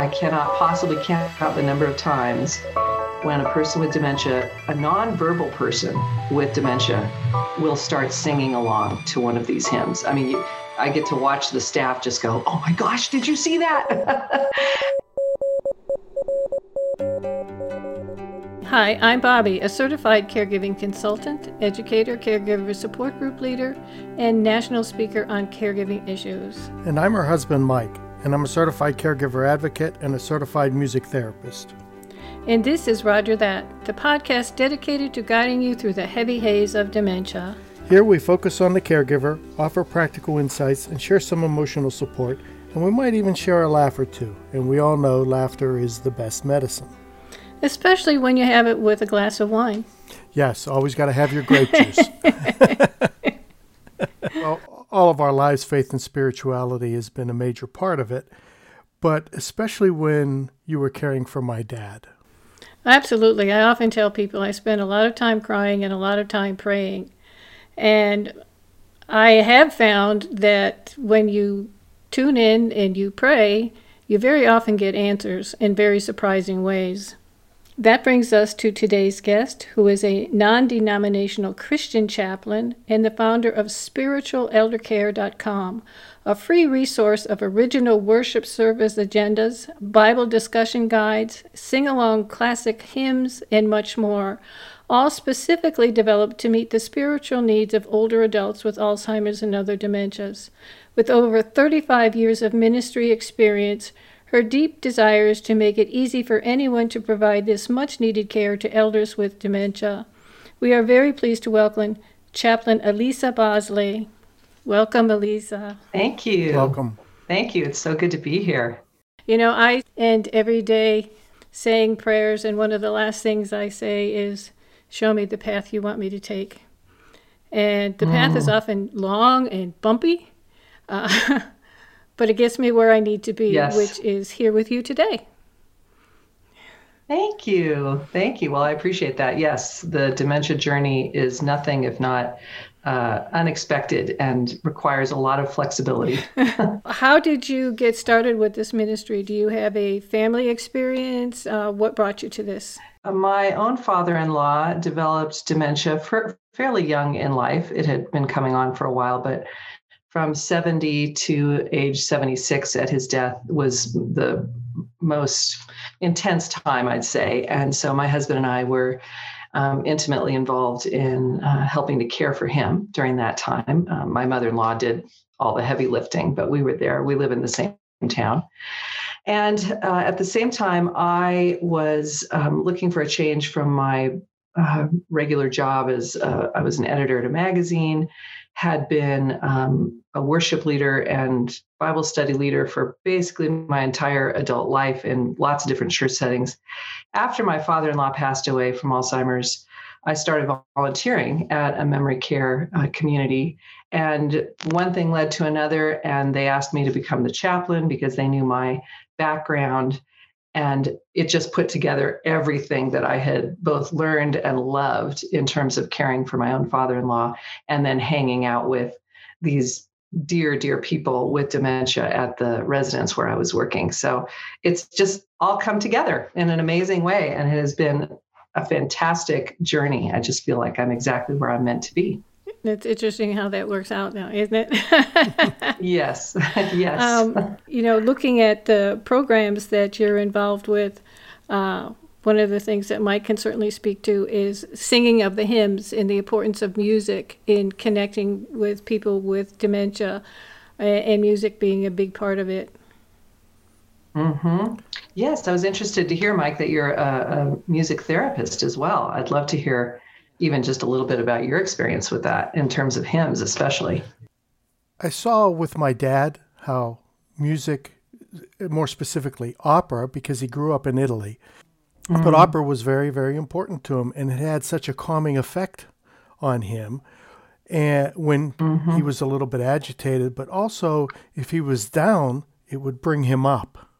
I cannot possibly count the number of times when a person with dementia, a nonverbal person with dementia, will start singing along to one of these hymns. I mean, I get to watch the staff just go, oh my gosh, did you see that? Hi, I'm Bobby, a certified caregiving consultant, educator, caregiver support group leader, and national speaker on caregiving issues. And I'm her husband, Mike, and I'm a certified caregiver advocate and a certified music therapist. And this is Roger That, the podcast dedicated to guiding you through the heavy haze of dementia. Here we focus on the caregiver, offer practical insights, and share some emotional support, and we might even share a laugh or two. And we all know laughter is the best medicine. Especially when you have it with a glass of wine. Yes, always got to have your grape juice. well, all of our lives, faith and spirituality has been a major part of it, but especially when you were caring for my dad. Absolutely. I often tell people I spend a lot of time crying and a lot of time praying. And I have found that when you tune in and you pray, you very often get answers in very surprising ways. That brings us to today's guest, who is a non denominational Christian chaplain and the founder of SpiritualElderCare.com, a free resource of original worship service agendas, Bible discussion guides, sing along classic hymns, and much more, all specifically developed to meet the spiritual needs of older adults with Alzheimer's and other dementias. With over 35 years of ministry experience, her deep desire is to make it easy for anyone to provide this much needed care to elders with dementia. We are very pleased to welcome Chaplain Elisa Bosley. Welcome, Elisa. Thank you. Welcome. Thank you. It's so good to be here. You know, I end every day saying prayers, and one of the last things I say is, Show me the path you want me to take. And the mm. path is mm. often long and bumpy, uh, but it gets me where I need to be, yes. which is here with you today. Thank you. Thank you. Well, I appreciate that. Yes, the dementia journey is nothing if not uh, unexpected and requires a lot of flexibility. How did you get started with this ministry? Do you have a family experience? Uh, what brought you to this? Uh, my own father in law developed dementia fairly young in life. It had been coming on for a while, but from 70 to age 76 at his death was the most intense time, I'd say. And so my husband and I were um, intimately involved in uh, helping to care for him during that time. Um, my mother in law did all the heavy lifting, but we were there. We live in the same town. And uh, at the same time, I was um, looking for a change from my uh, regular job as uh, I was an editor at a magazine, had been um, a worship leader and Bible study leader for basically my entire adult life in lots of different church settings. After my father in law passed away from Alzheimer's, I started volunteering at a memory care uh, community. And one thing led to another, and they asked me to become the chaplain because they knew my background. And it just put together everything that I had both learned and loved in terms of caring for my own father in law and then hanging out with these dear, dear people with dementia at the residence where I was working. So it's just all come together in an amazing way. And it has been a fantastic journey. I just feel like I'm exactly where I'm meant to be. It's interesting how that works out now, isn't it? yes, yes. Um, you know, looking at the programs that you're involved with, uh, one of the things that Mike can certainly speak to is singing of the hymns and the importance of music in connecting with people with dementia, and music being a big part of it. Mm-hmm. Yes, I was interested to hear, Mike, that you're a, a music therapist as well. I'd love to hear even just a little bit about your experience with that in terms of hymns, especially. I saw with my dad how music, more specifically opera, because he grew up in Italy, mm. but opera was very, very important to him, and it had such a calming effect on him. And when mm-hmm. he was a little bit agitated, but also if he was down, it would bring him up.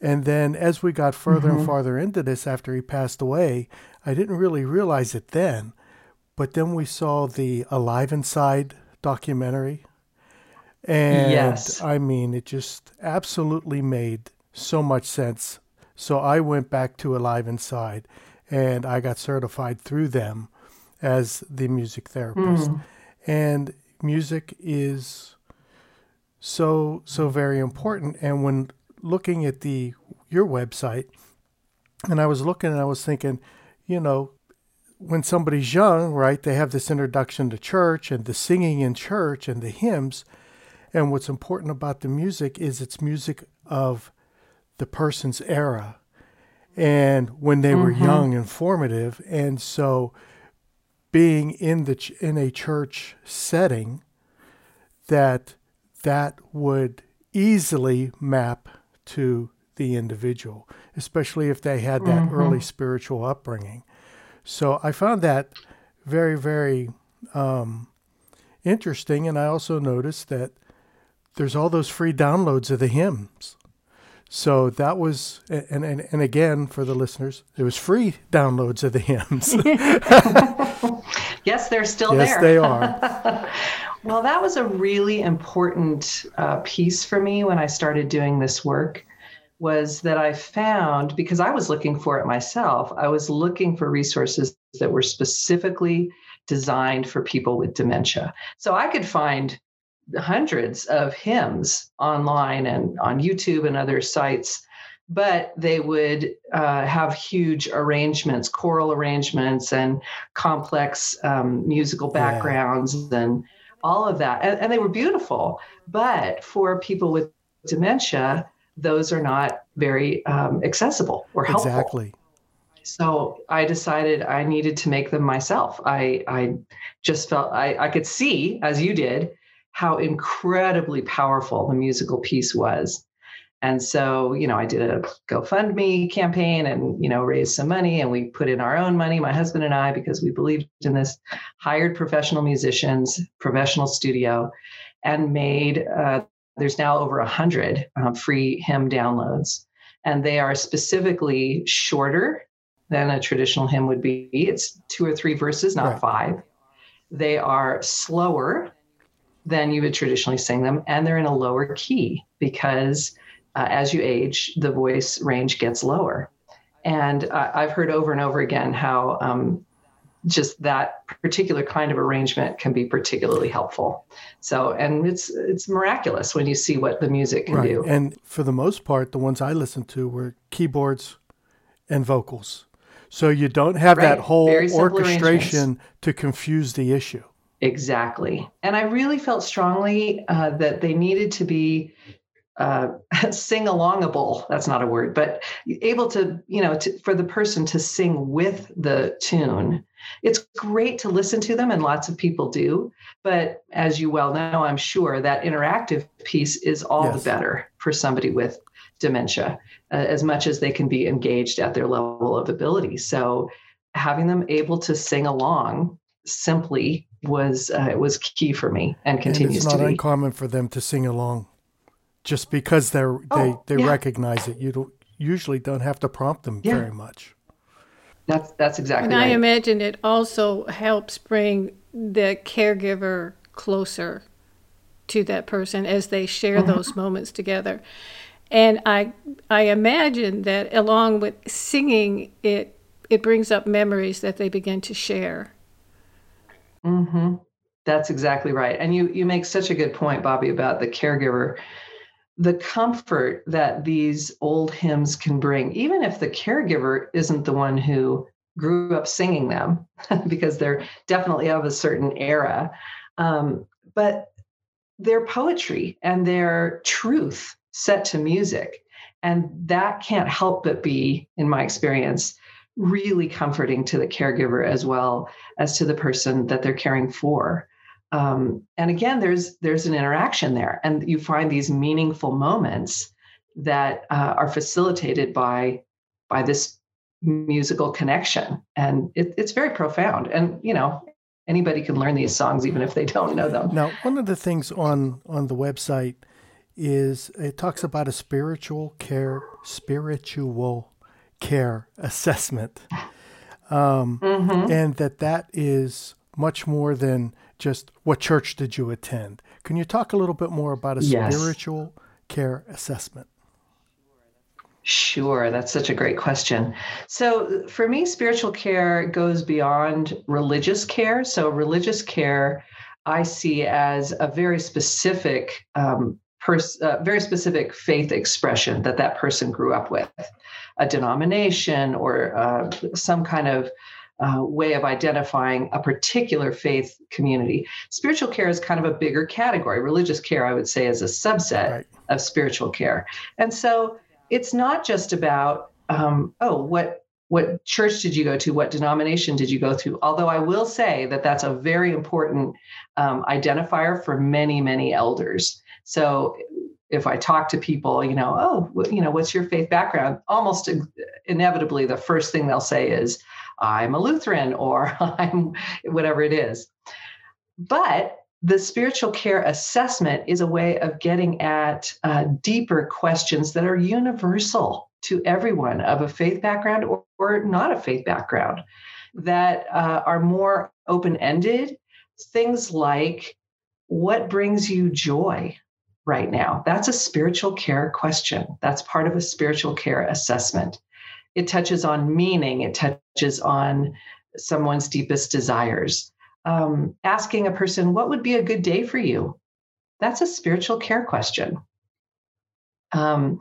And then as we got further mm-hmm. and farther into this after he passed away, I didn't really realize it then, but then we saw the Alive Inside documentary. And yes. I mean, it just absolutely made so much sense. So I went back to Alive Inside and I got certified through them as the music therapist. Mm. And music is so so very important and when looking at the your website and I was looking and I was thinking, you know, when somebody's young, right, they have this introduction to church and the singing in church and the hymns. And what's important about the music is it's music of the person's era and when they were mm-hmm. young and formative. And so being in the ch- in a church setting that that would easily map to the individual, especially if they had that mm-hmm. early spiritual upbringing. So I found that very, very um, interesting. And I also noticed that there's all those free downloads of the hymns. So that was, and, and, and again, for the listeners, it was free downloads of the hymns. yes, they're still yes, there. Yes, they are. well, that was a really important uh, piece for me when I started doing this work was that I found because I was looking for it myself, I was looking for resources that were specifically designed for people with dementia. So I could find hundreds of hymns online and on YouTube and other sites, but they would uh, have huge arrangements, choral arrangements, and complex um, musical backgrounds yeah. and all of that. And, and they were beautiful. But for people with dementia, those are not very um, accessible or helpful. Exactly. So I decided I needed to make them myself. I I just felt I, I could see, as you did, how incredibly powerful the musical piece was. And so, you know, I did a GoFundMe campaign and, you know, raised some money and we put in our own money, my husband and I, because we believed in this, hired professional musicians, professional studio, and made uh, there's now over 100 um, free hymn downloads, and they are specifically shorter than a traditional hymn would be. It's two or three verses, not right. five. They are slower than you would traditionally sing them, and they're in a lower key because uh, as you age, the voice range gets lower. And uh, I've heard over and over again how um, just that particular kind of arrangement can be particularly helpful. So, and it's it's miraculous when you see what the music can right. do. And for the most part, the ones I listened to were keyboards and vocals. So you don't have right. that whole orchestration to confuse the issue. Exactly. And I really felt strongly uh, that they needed to be uh, sing alongable that's not a word but able to you know to, for the person to sing with the tune. It's great to listen to them and lots of people do but as you well know i'm sure that interactive piece is all yes. the better for somebody with dementia uh, as much as they can be engaged at their level of ability. So having them able to sing along simply was uh, was key for me and continues and it's not uncommon for them to sing along just because they're oh, they they yeah. recognize it. You don't usually don't have to prompt them yeah. very much. That's that's exactly. And right. I imagine it also helps bring the caregiver closer to that person as they share mm-hmm. those moments together. And I I imagine that along with singing, it it brings up memories that they begin to share. Mm-hmm. That's exactly right. And you you make such a good point, Bobby, about the caregiver the comfort that these old hymns can bring, even if the caregiver isn't the one who grew up singing them, because they're definitely of a certain era. Um, but their poetry and their truth set to music. And that can't help but be, in my experience, really comforting to the caregiver as well as to the person that they're caring for um, and again there's there's an interaction there and you find these meaningful moments that uh, are facilitated by by this musical connection. And it, it's very profound. And you know anybody can learn these songs even if they don't know them. Now one of the things on on the website is it talks about a spiritual care spiritual care assessment. Um, mm-hmm. and that that is much more than just what church did you attend. Can you talk a little bit more about a yes. spiritual care assessment? Sure, that's such a great question. So, for me, spiritual care goes beyond religious care. So, religious care I see as a very specific, um, pers- uh, very specific faith expression that that person grew up with, a denomination or uh, some kind of uh, way of identifying a particular faith community. Spiritual care is kind of a bigger category. Religious care, I would say, is a subset right. of spiritual care. And so it's not just about, um, oh, what what church did you go to? What denomination did you go to? Although I will say that that's a very important um, identifier for many, many elders. So if I talk to people, you know, oh, you know, what's your faith background? Almost inevitably, the first thing they'll say is, I'm a Lutheran or I'm whatever it is. But the spiritual care assessment is a way of getting at uh, deeper questions that are universal to everyone of a faith background or, or not a faith background that uh, are more open ended. Things like, what brings you joy right now? That's a spiritual care question. That's part of a spiritual care assessment it touches on meaning, it touches on someone's deepest desires. Um, asking a person, what would be a good day for you? That's a spiritual care question. Um,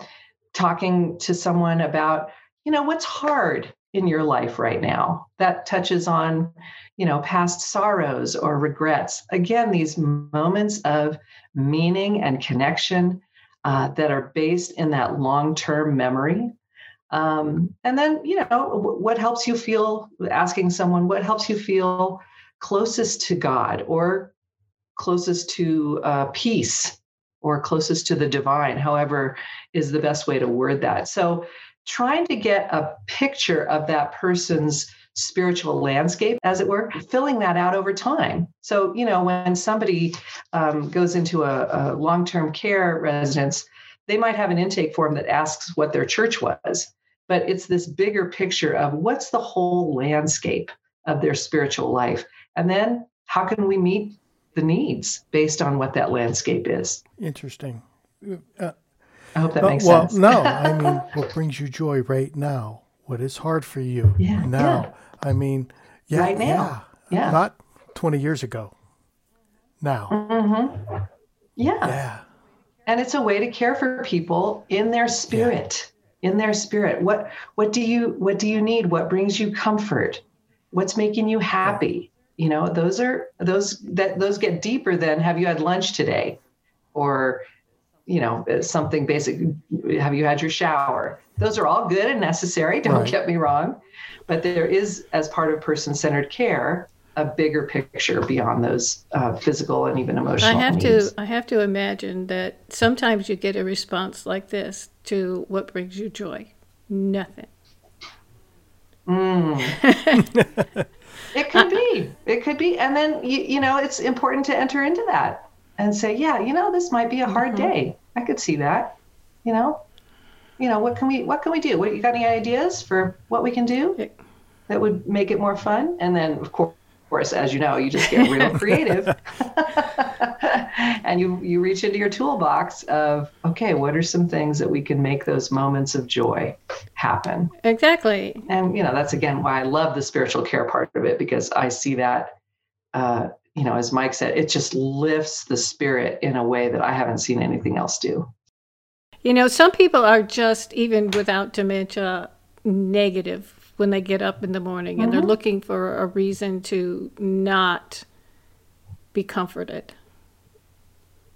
talking to someone about, you know, what's hard in your life right now that touches on, you know, past sorrows or regrets. Again, these moments of meaning and connection uh, that are based in that long term memory um, and then, you know, what helps you feel, asking someone, what helps you feel closest to God or closest to uh, peace or closest to the divine, however, is the best way to word that. So, trying to get a picture of that person's spiritual landscape, as it were, filling that out over time. So, you know, when somebody um, goes into a, a long term care residence, they might have an intake form that asks what their church was but it's this bigger picture of what's the whole landscape of their spiritual life. And then how can we meet the needs based on what that landscape is? Interesting. Uh, I hope that uh, makes well, sense. Well, no, I mean, what brings you joy right now? What is hard for you yeah, now? Yeah. I mean, yeah, right now. Yeah, yeah. Not 20 years ago. Now. Mm-hmm. Yeah. Yeah. And it's a way to care for people in their spirit in their spirit. What what do you what do you need? What brings you comfort? What's making you happy? You know those are those that those get deeper than have you had lunch today? Or you know something basic have you had your shower? Those are all good and necessary don't right. get me wrong but there is as part of person centered care a bigger picture beyond those uh, physical and even emotional. I have needs. to I have to imagine that sometimes you get a response like this to what brings you joy. Nothing. Mm. it could be. It could be. And then you, you know, it's important to enter into that and say, yeah, you know, this might be a hard mm-hmm. day. I could see that. You know, you know, what can we what can we do? What you got any ideas for what we can do that would make it more fun? And then of course course, as you know, you just get real creative and you, you reach into your toolbox of, okay, what are some things that we can make those moments of joy happen? Exactly. And, you know, that's again why I love the spiritual care part of it because I see that, uh, you know, as Mike said, it just lifts the spirit in a way that I haven't seen anything else do. You know, some people are just, even without dementia, negative when they get up in the morning mm-hmm. and they're mm-hmm. looking for a reason to not be comforted.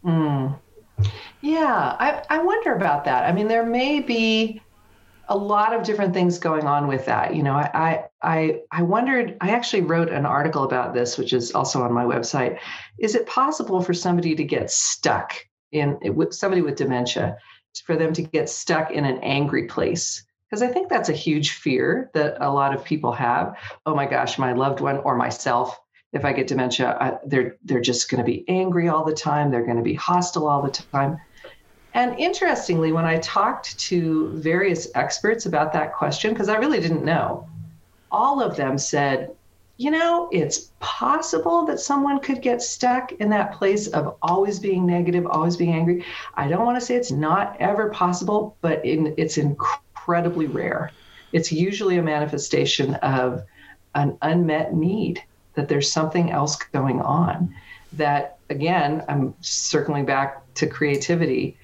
Mm. Yeah, I, I wonder about that. I mean, there may be a lot of different things going on with that. You know, I, I, I wondered, I actually wrote an article about this, which is also on my website. Is it possible for somebody to get stuck in, with somebody with dementia, for them to get stuck in an angry place? Because I think that's a huge fear that a lot of people have. Oh my gosh, my loved one or myself, if I get dementia, I, they're they're just going to be angry all the time. They're going to be hostile all the time. And interestingly, when I talked to various experts about that question, because I really didn't know, all of them said, you know, it's possible that someone could get stuck in that place of always being negative, always being angry. I don't want to say it's not ever possible, but in, it's incredible incredibly rare. It's usually a manifestation of an unmet need, that there's something else going on. That, again, I'm circling back to creativity.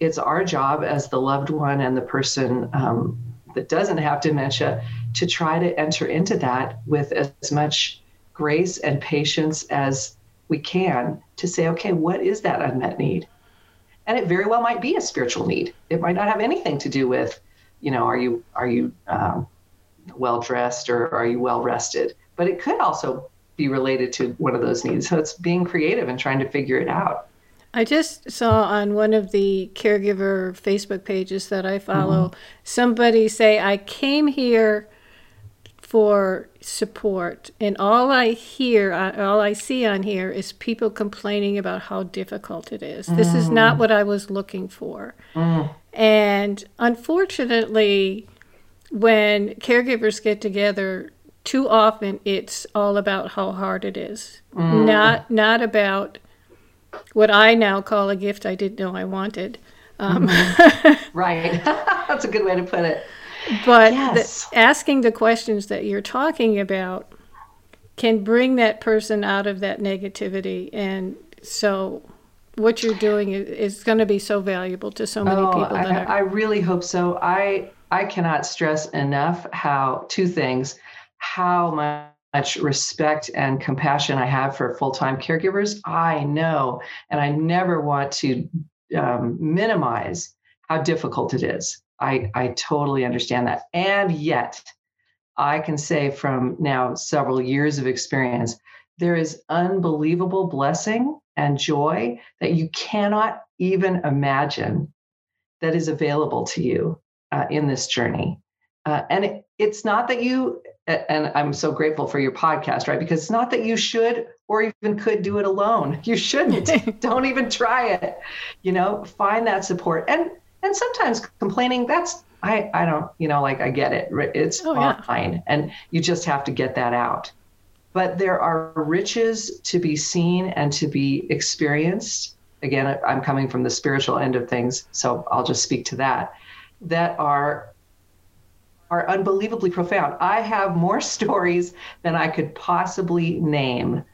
It's our job as the loved one and the person um, that doesn't have dementia to try to enter into that with as much grace and patience as we can to say, okay, what is that unmet need? And it very well might be a spiritual need. It might not have anything to do with, you know, are you are you um, well dressed or are you well rested? But it could also be related to one of those needs. So it's being creative and trying to figure it out. I just saw on one of the caregiver Facebook pages that I follow mm-hmm. somebody say, I came here for support, and all I hear, all I see on here is people complaining about how difficult it is. Mm. This is not mm. what I was looking for. Mm. And unfortunately, when caregivers get together, too often it's all about how hard it is, mm. not not about what I now call a gift I didn't know I wanted. Um, mm-hmm. right, that's a good way to put it. But yes. the, asking the questions that you're talking about can bring that person out of that negativity, and so what you're doing is, is going to be so valuable to so many oh, people. I, are... I really hope so. I I cannot stress enough how two things how much respect and compassion I have for full time caregivers. I know, and I never want to um, minimize how difficult it is. I, I totally understand that. And yet, I can say from now several years of experience, there is unbelievable blessing and joy that you cannot even imagine that is available to you uh, in this journey. Uh, and it, it's not that you, and I'm so grateful for your podcast, right? Because it's not that you should or even could do it alone. You shouldn't. Don't even try it. You know, find that support. And and sometimes complaining, that's I I don't, you know, like I get it. It's oh, fine. Yeah. And you just have to get that out. But there are riches to be seen and to be experienced. Again, I'm coming from the spiritual end of things, so I'll just speak to that. That are are unbelievably profound. I have more stories than I could possibly name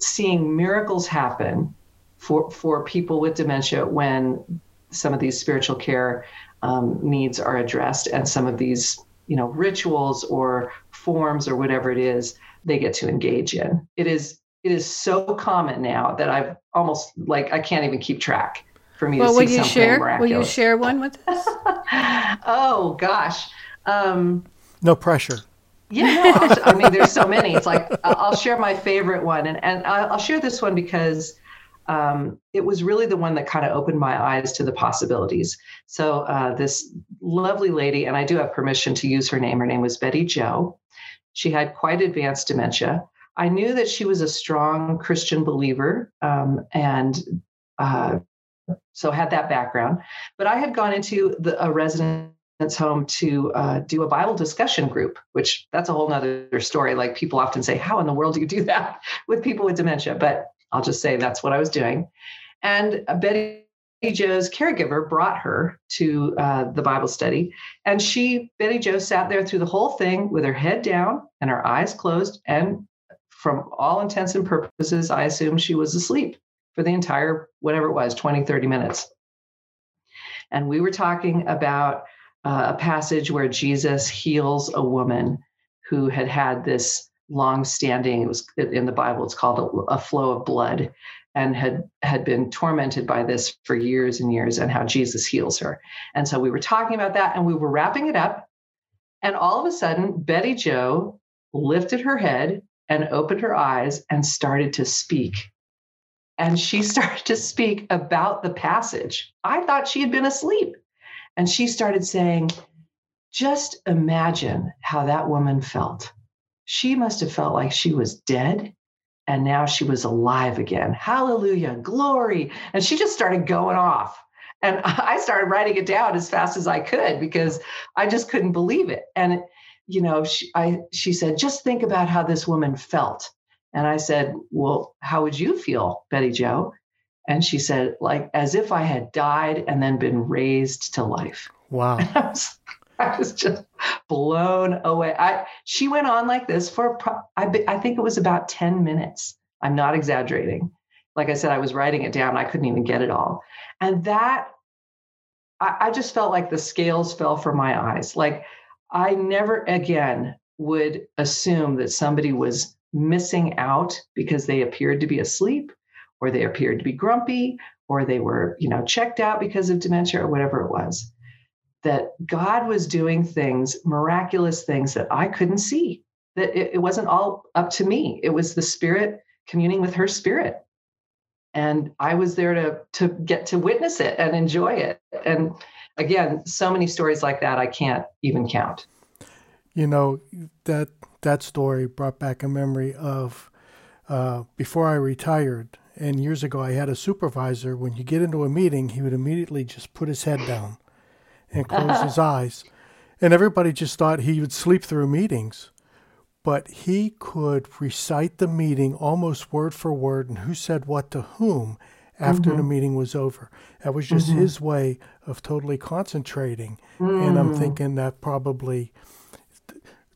seeing miracles happen for for people with dementia when some of these spiritual care um, needs are addressed and some of these you know rituals or forms or whatever it is they get to engage in it is it is so common now that i've almost like i can't even keep track for me well, to will see you something share miraculous. will you share one with us oh gosh um, no pressure. Yeah, no, I mean, there's so many. It's like I'll share my favorite one, and and I'll share this one because um, it was really the one that kind of opened my eyes to the possibilities. So uh, this lovely lady, and I do have permission to use her name. Her name was Betty Joe. She had quite advanced dementia. I knew that she was a strong Christian believer, um, and uh, so had that background. But I had gone into the, a resident home to uh, do a Bible discussion group, which that's a whole nother story. Like people often say, How in the world do you do that with people with dementia? But I'll just say that's what I was doing. And Betty Joe's caregiver brought her to uh, the Bible study. And she, Betty Joe, sat there through the whole thing with her head down and her eyes closed. And from all intents and purposes, I assume she was asleep for the entire, whatever it was, 20, 30 minutes. And we were talking about uh, a passage where Jesus heals a woman who had had this long standing it was in the bible it's called a, a, flow of blood and had had been tormented by this for years and years and how jesus heals her. And so we were talking about that and we were wrapping it up and all of a sudden betty joe lifted her head and opened her eyes and started to speak. And she started to speak about the passage. I thought she had been asleep. And she started saying, just imagine how that woman felt. She must have felt like she was dead and now she was alive again. Hallelujah, glory. And she just started going off. And I started writing it down as fast as I could because I just couldn't believe it. And you know, she, I, she said, just think about how this woman felt. And I said, well, how would you feel, Betty Joe? And she said, like, as if I had died and then been raised to life. Wow. I was, just blown away. I she went on like this for I I think it was about 10 minutes. I'm not exaggerating. Like I said, I was writing it down. I couldn't even get it all. And that I, I just felt like the scales fell from my eyes. Like I never again would assume that somebody was missing out because they appeared to be asleep or they appeared to be grumpy or they were, you know, checked out because of dementia or whatever it was. That God was doing things, miraculous things that I couldn't see. That it, it wasn't all up to me. It was the spirit communing with her spirit. And I was there to to get to witness it and enjoy it. And again, so many stories like that I can't even count. You know, that that story brought back a memory of uh, before I retired. And years ago, I had a supervisor. When you get into a meeting, he would immediately just put his head down and close his eyes. And everybody just thought he would sleep through meetings. But he could recite the meeting almost word for word and who said what to whom after mm-hmm. the meeting was over. That was just mm-hmm. his way of totally concentrating. Mm. And I'm mm. thinking that probably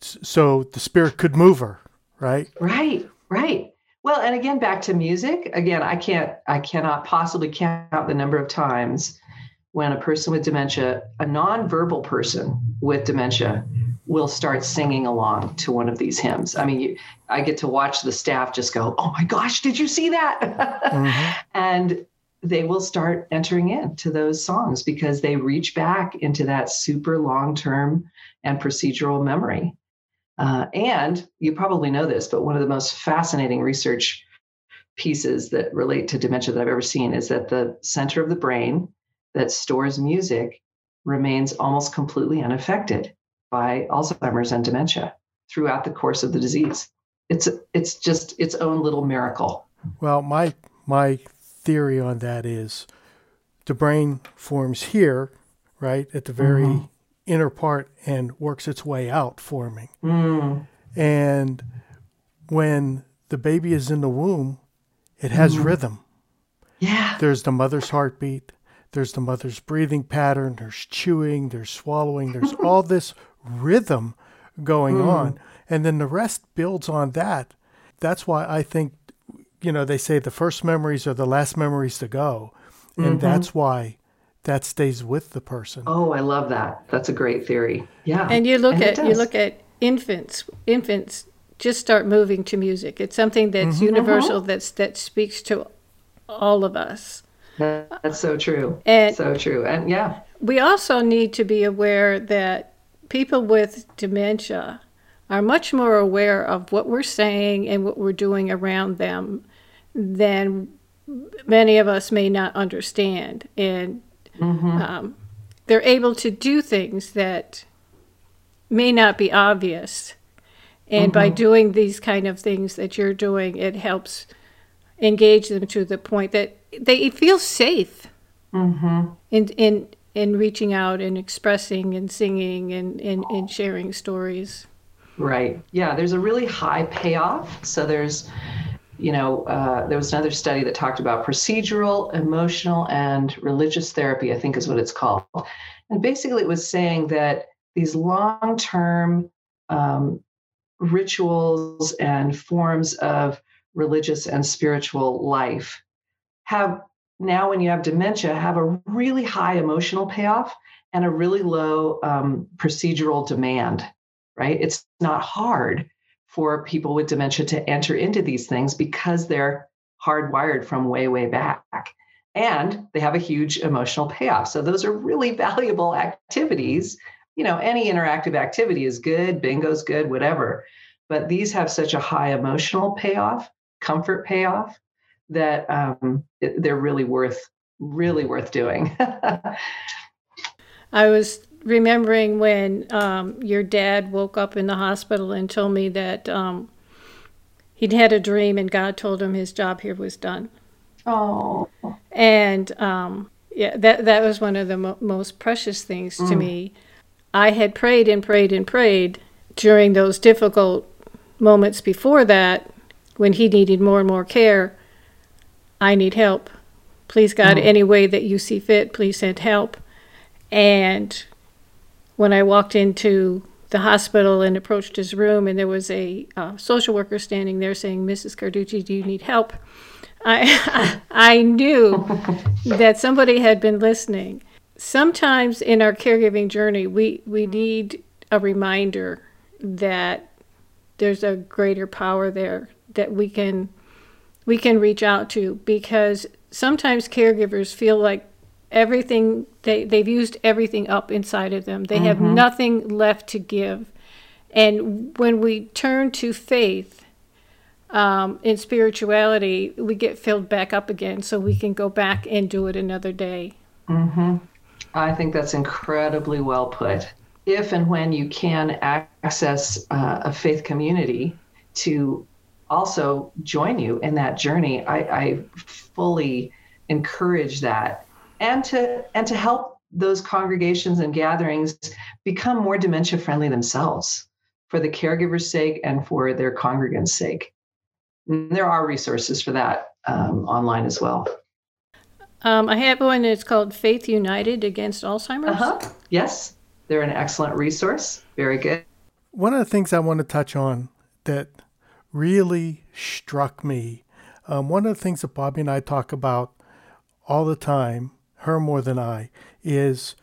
so the spirit could move her, right? Right, right. Well, and again, back to music. Again, I can't, I cannot possibly count the number of times when a person with dementia, a nonverbal person with dementia, will start singing along to one of these hymns. I mean, you, I get to watch the staff just go, "Oh my gosh, did you see that?" Mm-hmm. and they will start entering into those songs because they reach back into that super long-term and procedural memory. Uh, and you probably know this, but one of the most fascinating research pieces that relate to dementia that I've ever seen is that the center of the brain that stores music remains almost completely unaffected by Alzheimer's and dementia throughout the course of the disease. It's it's just its own little miracle. Well, my my theory on that is the brain forms here, right, at the very mm-hmm inner part and works its way out forming. Mm. And when the baby is in the womb, it has mm. rhythm. Yeah. There's the mother's heartbeat, there's the mother's breathing pattern, there's chewing, there's swallowing, there's all this rhythm going mm. on. And then the rest builds on that. That's why I think, you know, they say the first memories are the last memories to go. And mm-hmm. that's why that stays with the person. Oh, I love that. That's a great theory. Yeah. And you look and at you look at infants. Infants just start moving to music. It's something that's mm-hmm. universal. Uh-huh. That's that speaks to all of us. That's so true. And so true. And yeah. We also need to be aware that people with dementia are much more aware of what we're saying and what we're doing around them than many of us may not understand. And Mm-hmm. Um, they're able to do things that may not be obvious. And mm-hmm. by doing these kind of things that you're doing, it helps engage them to the point that they feel safe mm-hmm. in, in, in reaching out and expressing and singing and, and, and sharing stories. Right. Yeah, there's a really high payoff. So there's you know, uh, there was another study that talked about procedural, emotional, and religious therapy, I think is what it's called. And basically, it was saying that these long term um, rituals and forms of religious and spiritual life have now, when you have dementia, have a really high emotional payoff and a really low um, procedural demand, right? It's not hard for people with dementia to enter into these things because they're hardwired from way, way back. And they have a huge emotional payoff. So those are really valuable activities. You know, any interactive activity is good, bingo's good, whatever. But these have such a high emotional payoff, comfort payoff, that um, they're really worth, really worth doing. I was remembering when um, your dad woke up in the hospital and told me that um, he'd had a dream and God told him his job here was done. Oh. And um, yeah, that that was one of the mo- most precious things mm. to me. I had prayed and prayed and prayed during those difficult moments before that when he needed more and more care. I need help. Please, God, mm. any way that you see fit, please send help. And when I walked into the hospital and approached his room, and there was a uh, social worker standing there saying, "Mrs. Carducci, do you need help?" I I knew that somebody had been listening. Sometimes in our caregiving journey, we we need a reminder that there's a greater power there that we can we can reach out to because sometimes caregivers feel like everything they they've used everything up inside of them. They mm-hmm. have nothing left to give. And when we turn to faith um, in spirituality, we get filled back up again, so we can go back and do it another day. Mm-hmm. I think that's incredibly well put. If and when you can access uh, a faith community to also join you in that journey, I, I fully encourage that and to and to help those congregations and gatherings become more dementia friendly themselves for the caregiver's sake and for their congregants' sake. And there are resources for that um, online as well. Um, I have one that's called Faith United Against Alzheimer's. Uh-huh. Yes, they're an excellent resource. Very good. One of the things I want to touch on that really struck me, um, one of the things that Bobby and I talk about all the time her more than I, is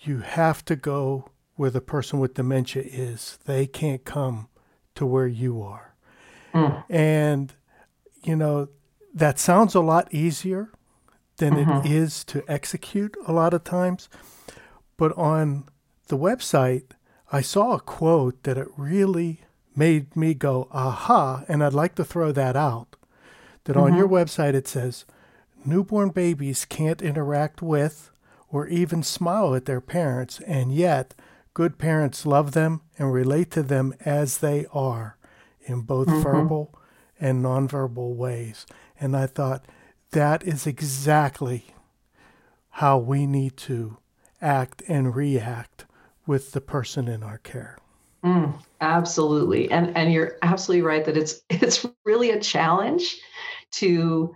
you have to go where the person with dementia is. They can't come to where you are. Mm. And, you know, that sounds a lot easier than mm-hmm. it is to execute a lot of times. But on the website, I saw a quote that it really made me go, aha, and I'd like to throw that out. That mm-hmm. on your website it says, newborn babies can't interact with or even smile at their parents, and yet good parents love them and relate to them as they are in both mm-hmm. verbal and nonverbal ways. And I thought that is exactly how we need to act and react with the person in our care. Mm, absolutely. And and you're absolutely right that it's it's really a challenge to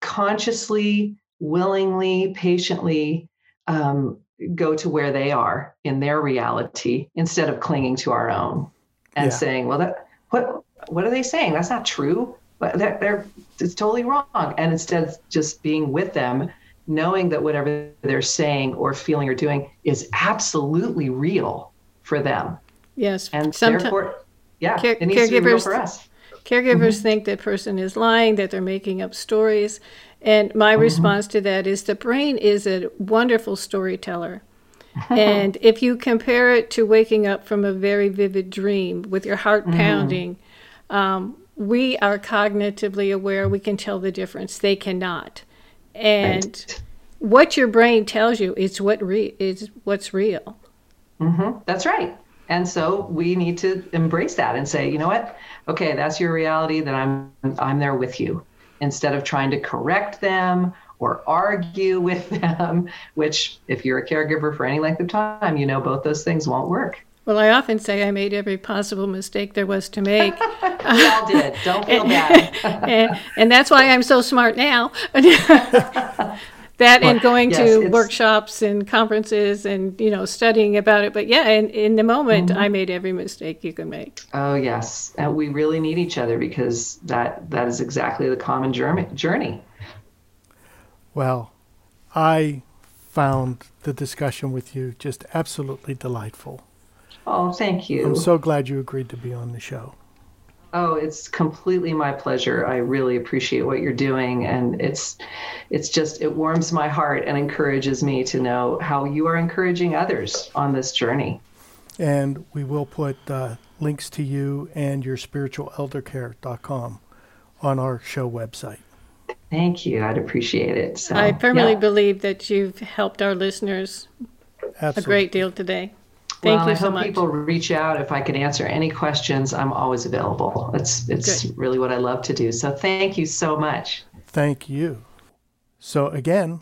consciously, willingly, patiently um, go to where they are in their reality instead of clinging to our own and yeah. saying, "Well, that what what are they saying? That's not true. But they're, they're it's totally wrong." And instead, just being with them, knowing that whatever they're saying or feeling or doing is absolutely real for them. Yes, and Somet- therefore, yeah, care- it needs to be real for us. Caregivers mm-hmm. think that person is lying, that they're making up stories. And my mm-hmm. response to that is the brain is a wonderful storyteller. and if you compare it to waking up from a very vivid dream with your heart mm-hmm. pounding, um, we are cognitively aware. We can tell the difference. They cannot. And right. what your brain tells you is what re- is what's real. Mm-hmm. That's right. And so we need to embrace that and say, you know what? Okay, that's your reality. That I'm I'm there with you, instead of trying to correct them or argue with them. Which, if you're a caregiver for any length of time, you know both those things won't work. Well, I often say I made every possible mistake there was to make. we all did. Don't feel bad. and, and, that's why I'm so smart now. That and going yes, to workshops and conferences and you know studying about it. But yeah in, in the moment mm-hmm. i made every mistake you can make. Oh yes. And we really need each other because that that is exactly the common journey. Well i found the discussion with you just absolutely delightful. Oh thank you. I'm so glad you agreed to be on the show Oh, it's completely my pleasure. I really appreciate what you're doing and it's it's just it warms my heart and encourages me to know how you are encouraging others on this journey. And we will put uh, links to you and your spiritualeldercare.com on our show website. Thank you. I'd appreciate it. So, I firmly yeah. believe that you've helped our listeners Absolutely. a great deal today. Thank well, you I so hope much. people reach out if I can answer any questions. I'm always available. It's it's Good. really what I love to do. So thank you so much. Thank you. So again,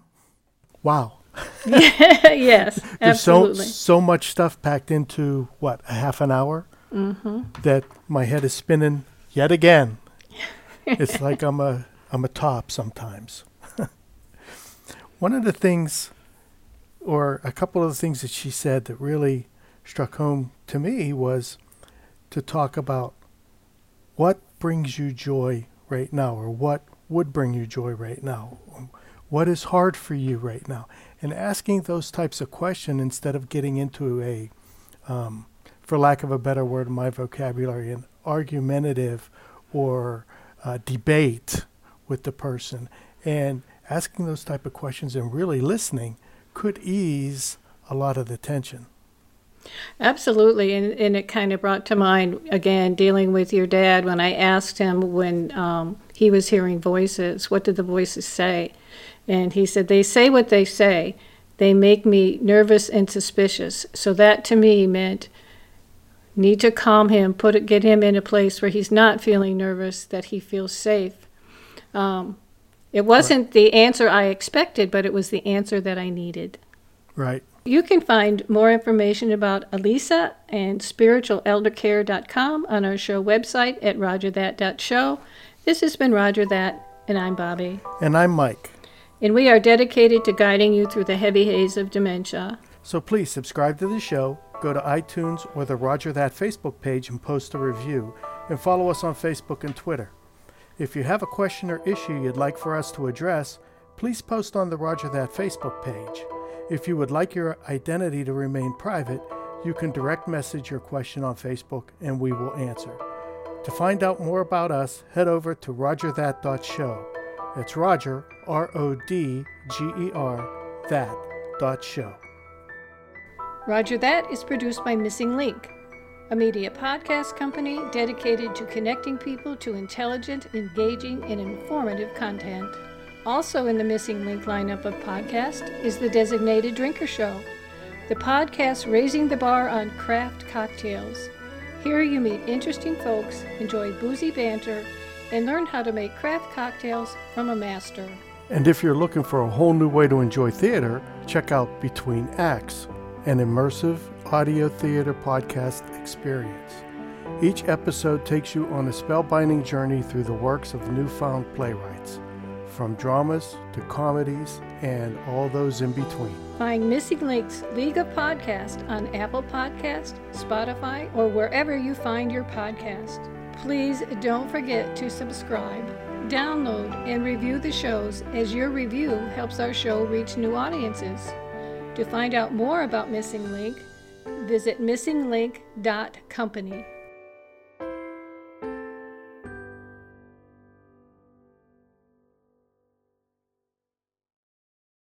wow. yes, There's absolutely. so so much stuff packed into what a half an hour mm-hmm. that my head is spinning yet again. it's like I'm a I'm a top sometimes. One of the things, or a couple of the things that she said that really struck home to me was to talk about what brings you joy right now or what would bring you joy right now. What is hard for you right now? And asking those types of questions instead of getting into a, um, for lack of a better word in my vocabulary, an argumentative or uh, debate with the person. And asking those type of questions and really listening could ease a lot of the tension. Absolutely. And, and it kind of brought to mind, again, dealing with your dad when I asked him when um, he was hearing voices, what did the voices say? And he said, they say what they say. They make me nervous and suspicious. So that to me meant need to calm him, put it, get him in a place where he's not feeling nervous, that he feels safe. Um, it wasn't the answer I expected, but it was the answer that I needed. Right. You can find more information about Elisa and spiritualeldercare.com on our show website at rodgerthat.show. This has been Rodger That, and I'm Bobby. And I'm Mike. And we are dedicated to guiding you through the heavy haze of dementia. So please subscribe to the show, go to iTunes or the Rodger That Facebook page and post a review, and follow us on Facebook and Twitter. If you have a question or issue you'd like for us to address, please post on the Rodger That Facebook page. If you would like your identity to remain private, you can direct message your question on Facebook and we will answer. To find out more about us, head over to rodgerthat.show. It's Rodger, R O D G E R, that dot show. Rodger That is produced by Missing Link, a media podcast company dedicated to connecting people to intelligent, engaging, and informative content. Also in the Missing Link lineup of podcasts is the Designated Drinker Show, the podcast raising the bar on craft cocktails. Here you meet interesting folks, enjoy boozy banter, and learn how to make craft cocktails from a master. And if you're looking for a whole new way to enjoy theater, check out Between Acts, an immersive audio theater podcast experience. Each episode takes you on a spellbinding journey through the works of newfound playwrights from dramas to comedies and all those in between. Find Missing Link's League of Podcast on Apple Podcast, Spotify, or wherever you find your podcast. Please don't forget to subscribe, download, and review the shows as your review helps our show reach new audiences. To find out more about Missing Link, visit missinglink.company.